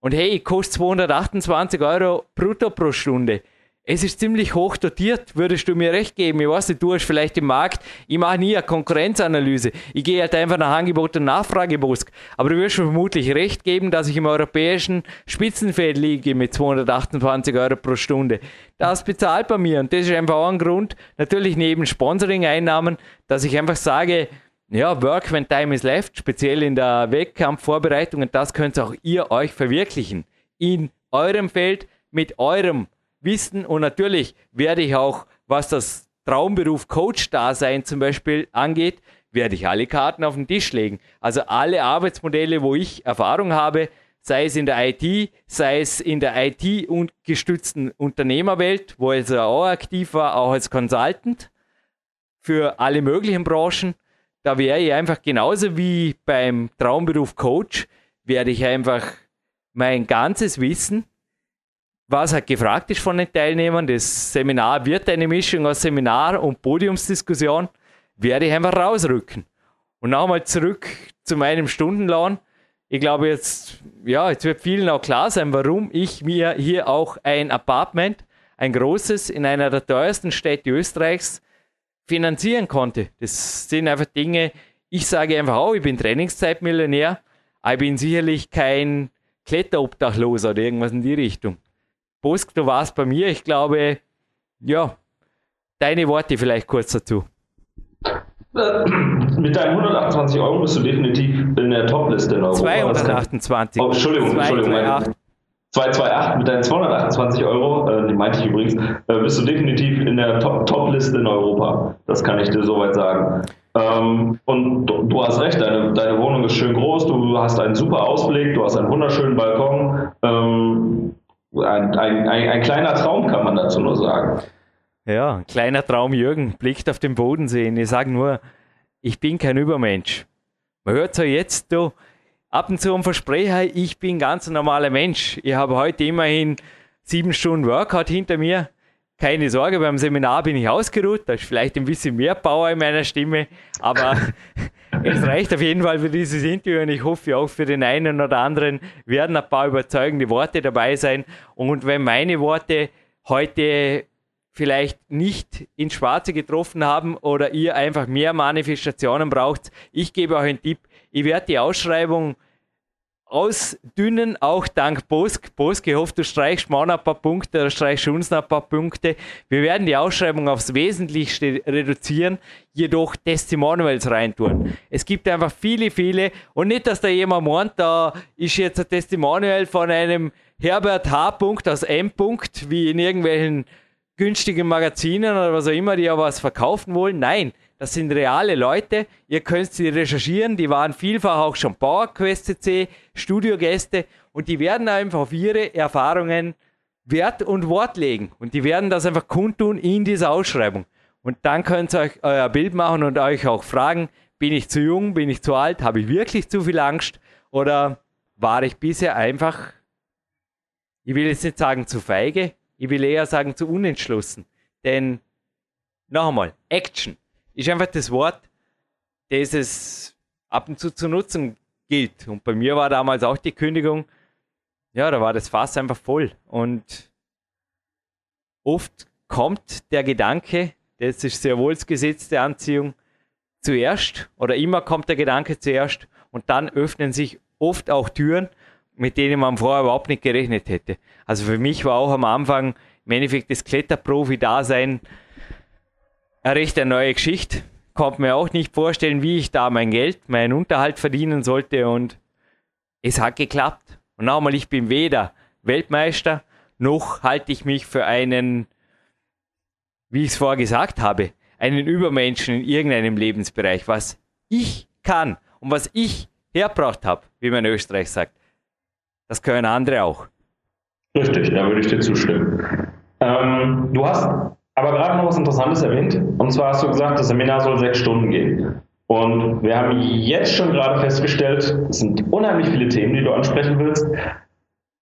Und hey, ich koste 228 Euro brutto pro Stunde. Es ist ziemlich hoch dotiert, würdest du mir recht geben. Ich weiß nicht, du hast vielleicht im Markt, ich mache nie eine Konkurrenzanalyse. Ich gehe halt einfach nach Angebot und Nachfrage Busk. Aber du wirst mir vermutlich recht geben, dass ich im europäischen Spitzenfeld liege mit 228 Euro pro Stunde. Das bezahlt bei mir und das ist einfach auch ein Grund, natürlich neben Sponsoring-Einnahmen, dass ich einfach sage, ja, Work when time is left, speziell in der Wettkampfvorbereitung und das könnt auch ihr euch verwirklichen. In eurem Feld, mit eurem wissen und natürlich werde ich auch, was das Traumberuf Coach-Dasein zum Beispiel angeht, werde ich alle Karten auf den Tisch legen. Also alle Arbeitsmodelle, wo ich Erfahrung habe, sei es in der IT, sei es in der IT-gestützten Unternehmerwelt, wo ich also auch aktiv war, auch als Consultant für alle möglichen Branchen. Da wäre ich einfach genauso wie beim Traumberuf Coach, werde ich einfach mein ganzes Wissen was halt gefragt ist von den Teilnehmern. Das Seminar wird eine Mischung aus Seminar und Podiumsdiskussion, werde ich einfach rausrücken. Und nochmal zurück zu meinem Stundenlohn. Ich glaube jetzt, ja, jetzt wird vielen auch klar sein, warum ich mir hier auch ein Apartment, ein großes, in einer der teuersten Städte Österreichs finanzieren konnte. Das sind einfach Dinge, ich sage einfach auch, ich bin Trainingszeitmillionär, aber ich bin sicherlich kein Kletterobdachloser oder irgendwas in die Richtung. Bosk, du warst bei mir. Ich glaube, ja, deine Worte vielleicht kurz dazu. Äh, mit deinen 128 Euro bist du definitiv in der Topliste in Europa. 228. Oh, Entschuldigung, 2, Entschuldigung. 228. 228 mit deinen 228 Euro, äh, die meinte ich übrigens, äh, bist du definitiv in der Top-Liste Top in Europa. Das kann ich dir soweit sagen. Ähm, und du, du, hast recht, deine, deine Wohnung ist schön groß, du hast einen super Ausblick, du hast einen wunderschönen Balkon. Ähm, ein, ein, ein, ein kleiner Traum, kann man dazu nur sagen. Ja, ein kleiner Traum, Jürgen, blickt auf den Boden sehen. Ich sage nur, ich bin kein Übermensch. Man hört so jetzt, du, ab und zu ein Versprecher, ich bin ganz ein normaler Mensch. Ich habe heute immerhin sieben Stunden Workout hinter mir. Keine Sorge, beim Seminar bin ich ausgeruht. Da ist vielleicht ein bisschen mehr Power in meiner Stimme, aber [laughs] es reicht auf jeden Fall für dieses Interview und ich hoffe auch für den einen oder anderen werden ein paar überzeugende Worte dabei sein. Und wenn meine Worte heute vielleicht nicht ins Schwarze getroffen haben oder ihr einfach mehr Manifestationen braucht, ich gebe euch einen Tipp. Ich werde die Ausschreibung ausdünnen, auch dank Bosk. Bosk, ich hoffe, du streichst mal ein paar Punkte oder streichst uns ein paar Punkte. Wir werden die Ausschreibung aufs Wesentlichste reduzieren, jedoch Testimonials reintun. Es gibt einfach viele, viele und nicht, dass da jemand meint, da ist jetzt ein Testimonial von einem Herbert H. aus M. wie in irgendwelchen günstigen Magazinen oder was auch immer, die ja was verkaufen wollen. Nein, das sind reale Leute. Ihr könnt sie recherchieren. Die waren vielfach auch schon PowerQuest Studiogäste und die werden einfach auf ihre Erfahrungen Wert und Wort legen. Und die werden das einfach kundtun in dieser Ausschreibung. Und dann könnt ihr euch euer Bild machen und euch auch fragen, bin ich zu jung, bin ich zu alt, habe ich wirklich zu viel Angst oder war ich bisher einfach, ich will jetzt nicht sagen zu feige, ich will eher sagen zu unentschlossen. Denn, noch einmal, Action ist einfach das Wort, das es ab und zu zu nutzen gilt. Und bei mir war damals auch die Kündigung, ja, da war das Fass einfach voll. Und oft kommt der Gedanke, das ist sehr wohl das Gesetz der Anziehung, zuerst oder immer kommt der Gedanke zuerst und dann öffnen sich oft auch Türen, mit denen man vorher überhaupt nicht gerechnet hätte. Also für mich war auch am Anfang im Endeffekt das Kletterprofi-Dasein eine recht eine neue Geschichte. Konnte mir auch nicht vorstellen, wie ich da mein Geld, meinen Unterhalt verdienen sollte und es hat geklappt. Und nochmal, ich bin weder Weltmeister, noch halte ich mich für einen, wie ich es vorher gesagt habe, einen Übermenschen in irgendeinem Lebensbereich. Was ich kann und was ich herbracht habe, wie man in Österreich sagt, das können andere auch. Richtig, da würde ich dir zustimmen. Ähm, du hast aber gerade noch was Interessantes erwähnt. Und zwar hast du gesagt, das Seminar soll sechs Stunden gehen. Und wir haben jetzt schon gerade festgestellt, es sind unheimlich viele Themen, die du ansprechen willst.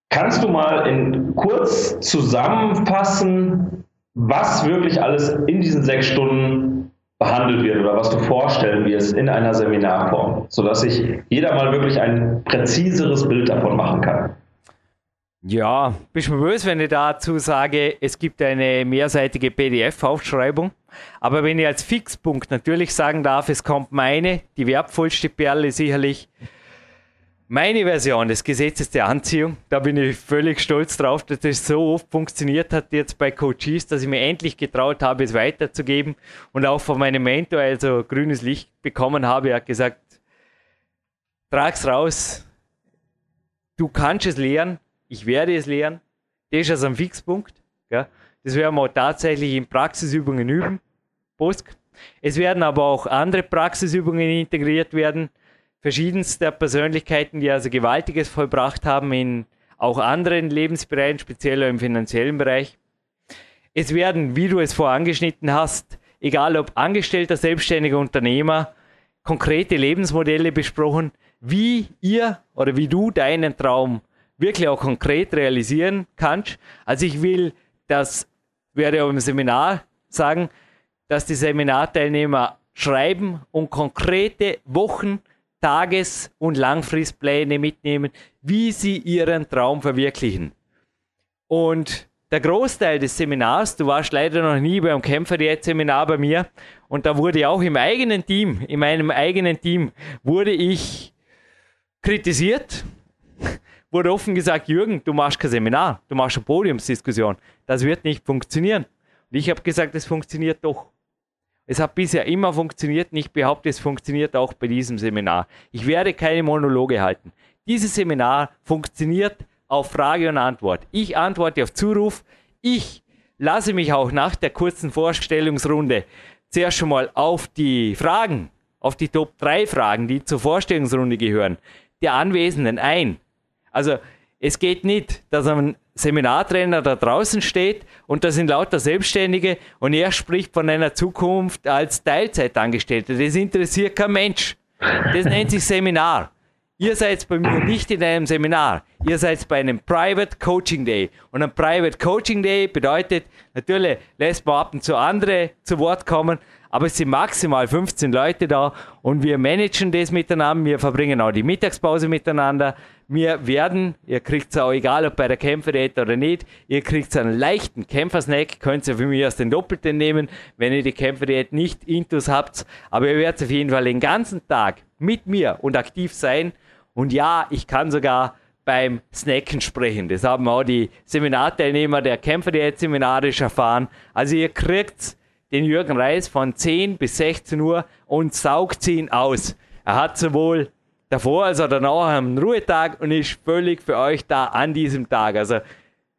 Kannst du mal in kurz zusammenfassen, was wirklich alles in diesen sechs Stunden behandelt wird oder was du vorstellen wirst in einer Seminarform, sodass sich jeder mal wirklich ein präziseres Bild davon machen kann? Ja, bist du böse, wenn ich dazu sage, es gibt eine mehrseitige PDF-Aufschreibung. Aber wenn ich als Fixpunkt natürlich sagen darf, es kommt meine, die wertvollste Perle sicherlich, meine Version des Gesetzes der Anziehung. Da bin ich völlig stolz drauf, dass das so oft funktioniert hat jetzt bei Coaches, dass ich mir endlich getraut habe, es weiterzugeben und auch von meinem Mentor also grünes Licht bekommen habe. Er hat gesagt, trag's raus, du kannst es lernen, ich werde es lernen. Das ist also ein Fixpunkt. Ja. Das werden wir tatsächlich in Praxisübungen üben. Post. Es werden aber auch andere Praxisübungen integriert werden. Verschiedenste Persönlichkeiten, die also Gewaltiges vollbracht haben in auch anderen Lebensbereichen, speziell im finanziellen Bereich. Es werden, wie du es vorangeschnitten hast, egal ob Angestellter, selbstständiger Unternehmer, konkrete Lebensmodelle besprochen, wie ihr oder wie du deinen Traum wirklich auch konkret realisieren kannst. Also ich will, das werde auch im Seminar sagen, dass die Seminarteilnehmer schreiben und konkrete Wochen, Tages- und Langfristpläne mitnehmen, wie sie ihren Traum verwirklichen. Und der Großteil des Seminars, du warst leider noch nie beim Kämpfer Diät Seminar bei mir und da wurde auch im eigenen Team, in meinem eigenen Team, wurde ich kritisiert, wurde offen gesagt, Jürgen, du machst kein Seminar, du machst eine Podiumsdiskussion. Das wird nicht funktionieren. Und ich habe gesagt, es funktioniert doch. Es hat bisher immer funktioniert und ich behaupte, es funktioniert auch bei diesem Seminar. Ich werde keine Monologe halten. Dieses Seminar funktioniert auf Frage und Antwort. Ich antworte auf Zuruf. Ich lasse mich auch nach der kurzen Vorstellungsrunde zuerst schon mal auf die Fragen, auf die Top 3 Fragen, die zur Vorstellungsrunde gehören, der Anwesenden ein. Also es geht nicht, dass ein Seminartrainer da draußen steht und da sind lauter Selbstständige und er spricht von einer Zukunft als Teilzeitangestellter. Das interessiert kein Mensch. Das nennt sich Seminar. Ihr seid bei mir nicht in einem Seminar, ihr seid bei einem Private Coaching Day. Und ein Private Coaching Day bedeutet, natürlich lässt man ab und zu andere zu Wort kommen, aber es sind maximal 15 Leute da und wir managen das miteinander, wir verbringen auch die Mittagspause miteinander. Wir werden, ihr kriegt es auch egal, ob bei der Kämpferdiät oder nicht, ihr kriegt einen leichten Kämpfersnack, könnt ihr für mich aus den Doppelten nehmen, wenn ihr die Kämpferdiät nicht intus habt, aber ihr werdet auf jeden Fall den ganzen Tag mit mir und aktiv sein und ja, ich kann sogar beim Snacken sprechen. Das haben auch die Seminarteilnehmer der Kämpfer der jetzt seminarisch erfahren. Also ihr kriegt den Jürgen Reis von 10 bis 16 Uhr und saugt ihn aus. Er hat sowohl davor als auch danach einen Ruhetag und ist völlig für euch da an diesem Tag. Also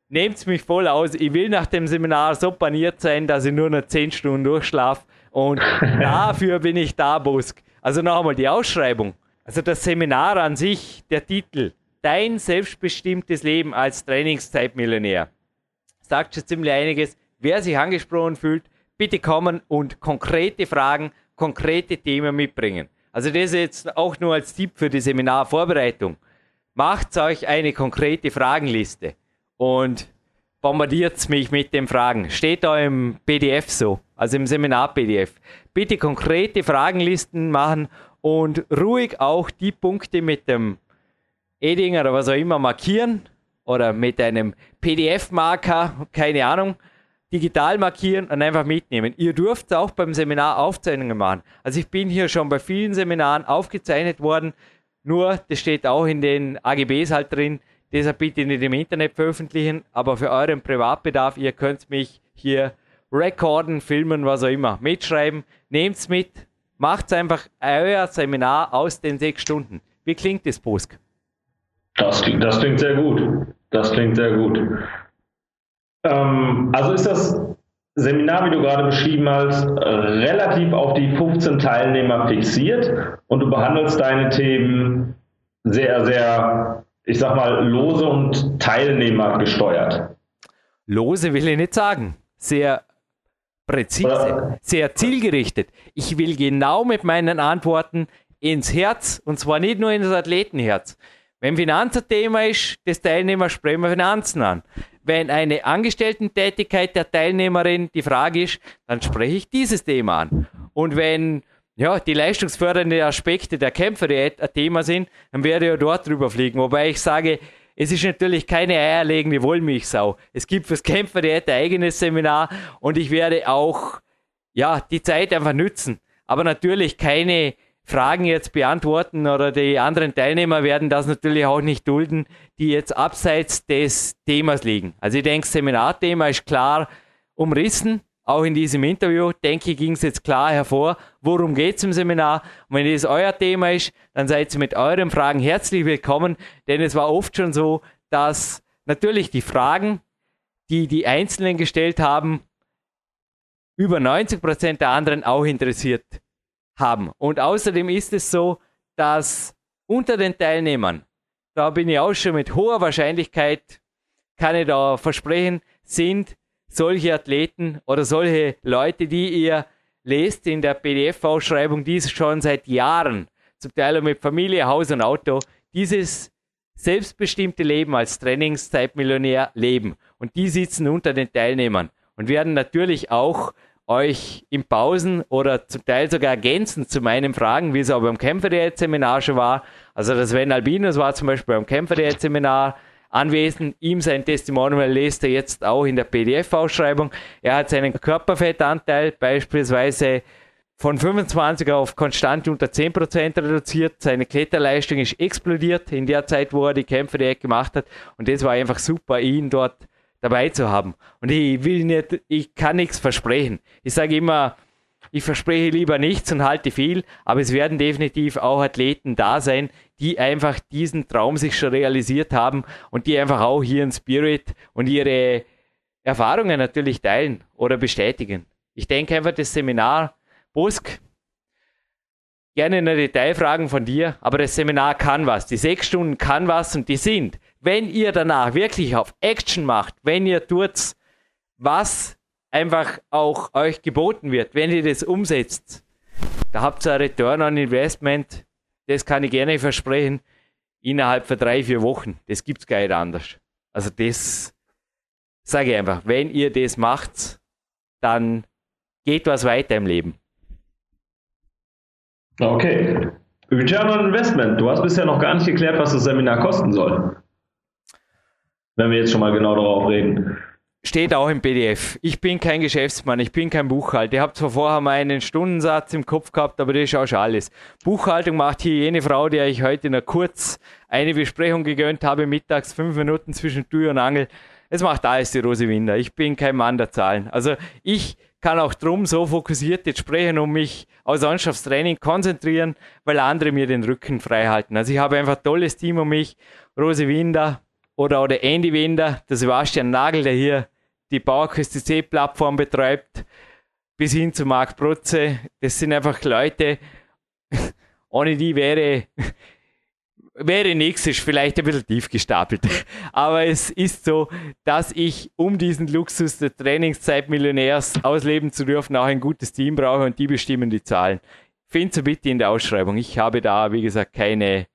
nehmt mich voll aus. Ich will nach dem Seminar so paniert sein, dass ich nur noch 10 Stunden durchschlafe. Und [laughs] dafür bin ich da, Busk. Also noch einmal die Ausschreibung. Also das Seminar an sich, der Titel, Dein selbstbestimmtes Leben als Trainingszeitmillionär, sagt schon ziemlich einiges. Wer sich angesprochen fühlt, bitte kommen und konkrete Fragen, konkrete Themen mitbringen. Also das ist jetzt auch nur als Tipp für die Seminarvorbereitung. Macht euch eine konkrete Fragenliste und bombardiert mich mit den Fragen. Steht da im PDF so, also im Seminar-PDF. Bitte konkrete Fragenlisten machen und ruhig auch die Punkte mit dem Edinger oder was auch immer markieren oder mit einem PDF-Marker, keine Ahnung, digital markieren und einfach mitnehmen. Ihr dürft auch beim Seminar Aufzeichnungen machen. Also ich bin hier schon bei vielen Seminaren aufgezeichnet worden, nur das steht auch in den AGBs halt drin, deshalb bitte nicht im Internet veröffentlichen, aber für euren Privatbedarf, ihr könnt mich hier recorden, filmen, was auch immer, mitschreiben, nehmt's mit, Macht einfach euer Seminar aus den sechs Stunden. Wie klingt das, Posk? Das, das klingt sehr gut. Das klingt sehr gut. Ähm, also ist das Seminar, wie du gerade beschrieben hast, relativ auf die 15 Teilnehmer fixiert und du behandelst deine Themen sehr, sehr, ich sag mal, lose und teilnehmergesteuert. Lose will ich nicht sagen. Sehr präzise, sehr zielgerichtet. Ich will genau mit meinen Antworten ins Herz und zwar nicht nur ins Athletenherz. Wenn Finanz ein Thema ist, des Teilnehmers sprechen wir Finanzen an. Wenn eine Angestellten-Tätigkeit der Teilnehmerin die Frage ist, dann spreche ich dieses Thema an. Und wenn ja, die leistungsfördernden Aspekte der Kämpferdiät ein Thema sind, dann werde ich ja dort drüber fliegen. Wobei ich sage, es ist natürlich keine eierlegende Wollmilchsau. Es gibt fürs Kämpfer ein eigenes Seminar und ich werde auch ja, die Zeit einfach nützen. Aber natürlich keine Fragen jetzt beantworten oder die anderen Teilnehmer werden das natürlich auch nicht dulden, die jetzt abseits des Themas liegen. Also ich denke, Seminarthema ist klar umrissen. Auch in diesem Interview, denke ich, ging es jetzt klar hervor, worum geht es im Seminar. Und wenn das euer Thema ist, dann seid ihr mit euren Fragen herzlich willkommen, denn es war oft schon so, dass natürlich die Fragen, die die Einzelnen gestellt haben, über 90 Prozent der anderen auch interessiert haben. Und außerdem ist es so, dass unter den Teilnehmern, da bin ich auch schon mit hoher Wahrscheinlichkeit, kann ich da versprechen, sind solche Athleten oder solche Leute, die ihr lest in der PDF-Ausschreibung, die schon seit Jahren, zum Teil mit Familie, Haus und Auto, dieses selbstbestimmte Leben als Trainingszeitmillionär leben. Und die sitzen unter den Teilnehmern und werden natürlich auch euch in Pausen oder zum Teil sogar ergänzend zu meinen Fragen, wie es auch beim Kämpferdiät-Seminar schon war. Also das Sven Albinos war zum Beispiel beim Kämpferdiät-Seminar anwesend. Ihm sein Testimonial lest er jetzt auch in der PDF-Ausschreibung. Er hat seinen Körperfettanteil beispielsweise von 25 auf konstant unter 10% reduziert. Seine Kletterleistung ist explodiert in der Zeit, wo er die Kämpfe direkt gemacht hat. Und das war einfach super, ihn dort dabei zu haben. Und ich will nicht, ich kann nichts versprechen. Ich sage immer, ich verspreche lieber nichts und halte viel, aber es werden definitiv auch Athleten da sein, die einfach diesen Traum sich schon realisiert haben und die einfach auch hier in Spirit und ihre Erfahrungen natürlich teilen oder bestätigen. Ich denke einfach, das Seminar, Busk, gerne eine Detailfragen von dir, aber das Seminar kann was. Die sechs Stunden kann was und die sind. Wenn ihr danach wirklich auf Action macht, wenn ihr tut, was einfach auch euch geboten wird, wenn ihr das umsetzt, da habt ihr ein Return on Investment, das kann ich gerne versprechen. innerhalb von drei, vier Wochen. Das gibt es gar nicht anders. Also das sage ich einfach, wenn ihr das macht, dann geht was weiter im Leben. Okay. Return on Investment. Du hast bisher noch gar nicht geklärt, was das Seminar kosten soll. Wenn wir jetzt schon mal genau darauf reden. Steht auch im PDF. Ich bin kein Geschäftsmann, ich bin kein Buchhalter. Ich habe zwar vorher mal einen Stundensatz im Kopf gehabt, aber das ist auch schon alles. Buchhaltung macht hier jene Frau, der ich heute noch kurz eine Besprechung gegönnt habe, mittags fünf Minuten zwischen Tür und Angel. Es macht alles die Rose Winder. Ich bin kein Mann der Zahlen. Also ich kann auch drum so fokussiert jetzt sprechen und mich aus Mannschaftstraining konzentrieren, weil andere mir den Rücken frei halten. Also ich habe einfach ein tolles Team um mich. Rose Winder oder, oder Andy Winder, der Sebastian Nagel, der hier die Bauerküste C-Plattform betreibt, bis hin zu Marc Protze. Das sind einfach Leute, [laughs] ohne die wäre, [laughs] wäre nichts, ist vielleicht ein bisschen tief gestapelt. [laughs] Aber es ist so, dass ich, um diesen Luxus der Trainingszeit-Millionärs ausleben zu dürfen, auch ein gutes Team brauche und die bestimmen die Zahlen. Find so bitte in der Ausschreibung. Ich habe da, wie gesagt, keine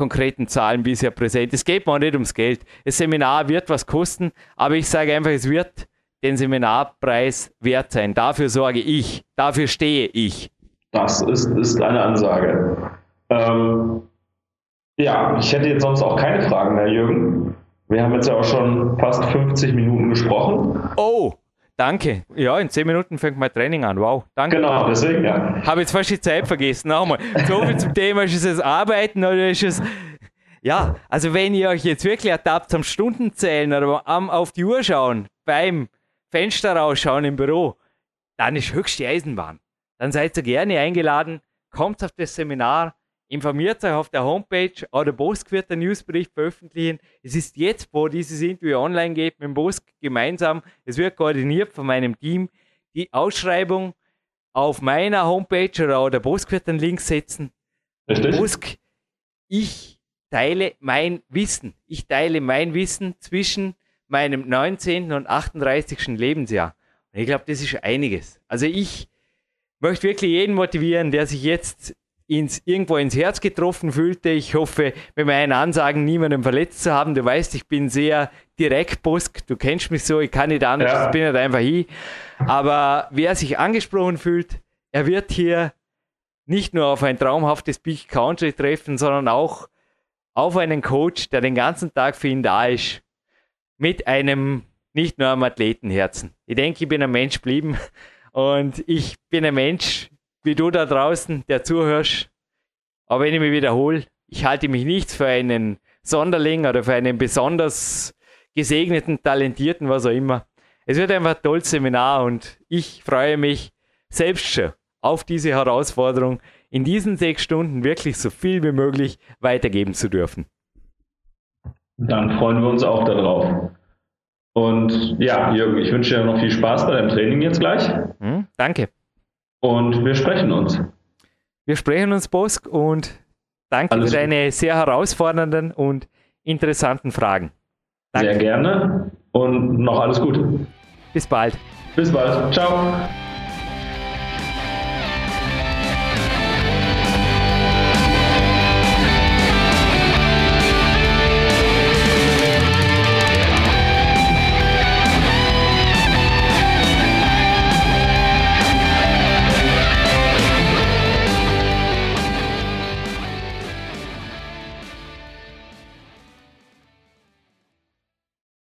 konkreten Zahlen bisher präsent. Es geht mir nicht ums Geld. Das Seminar wird was kosten, aber ich sage einfach, es wird den Seminarpreis wert sein. Dafür sorge ich, dafür stehe ich. Das ist, ist eine Ansage. Ähm, ja, ich hätte jetzt sonst auch keine Fragen mehr, Jürgen. Wir haben jetzt ja auch schon fast 50 Minuten gesprochen. Oh, Danke. Ja, in zehn Minuten fängt mein Training an. Wow, danke. Genau, deswegen ja. Habe jetzt fast die Zeit vergessen. Nochmal. So viel zum Thema, ist es das Arbeiten oder ist es. Ja, also wenn ihr euch jetzt wirklich ertappt am Stundenzählen oder am auf die Uhr schauen, beim Fenster rausschauen im Büro, dann ist höchste Eisenbahn. Dann seid ihr gerne eingeladen, kommt auf das Seminar, Informiert euch auf der Homepage oder Bosk wird der Newsbericht veröffentlichen. Es ist jetzt, wo dieses Interview online geht, mit dem Bosk gemeinsam. Es wird koordiniert von meinem Team. Die Ausschreibung auf meiner Homepage oder der Bosk wird einen Link setzen. Richtig. Bosk, ich teile mein Wissen. Ich teile mein Wissen zwischen meinem 19. und 38. Lebensjahr. Und ich glaube, das ist einiges. Also ich möchte wirklich jeden motivieren, der sich jetzt ins, irgendwo ins Herz getroffen fühlte. Ich hoffe, mit meinen Ansagen niemanden verletzt zu haben. Du weißt, ich bin sehr direkt, Busk. Du kennst mich so, ich kann nicht anders, ja. ich bin halt einfach hier. Aber wer sich angesprochen fühlt, er wird hier nicht nur auf ein traumhaftes Big Country treffen, sondern auch auf einen Coach, der den ganzen Tag für ihn da ist. Mit einem nicht nur am Athletenherzen. Ich denke, ich bin ein Mensch geblieben und ich bin ein Mensch, wie du da draußen, der zuhörst. Aber wenn ich mich wiederhole, ich halte mich nicht für einen Sonderling oder für einen besonders gesegneten, talentierten, was auch immer. Es wird einfach ein tolles Seminar und ich freue mich selbst schon auf diese Herausforderung, in diesen sechs Stunden wirklich so viel wie möglich weitergeben zu dürfen. Dann freuen wir uns auch darauf. Und ja, Jürgen, ich wünsche dir noch viel Spaß bei deinem Training jetzt gleich. Hm, danke. Und wir sprechen uns. Wir sprechen uns, Bosk, und danke Alles für deine sehr herausfordernden und interessanten Fragen. Danke. Sehr gerne und noch alles Gute. Bis bald. Bis bald. Ciao.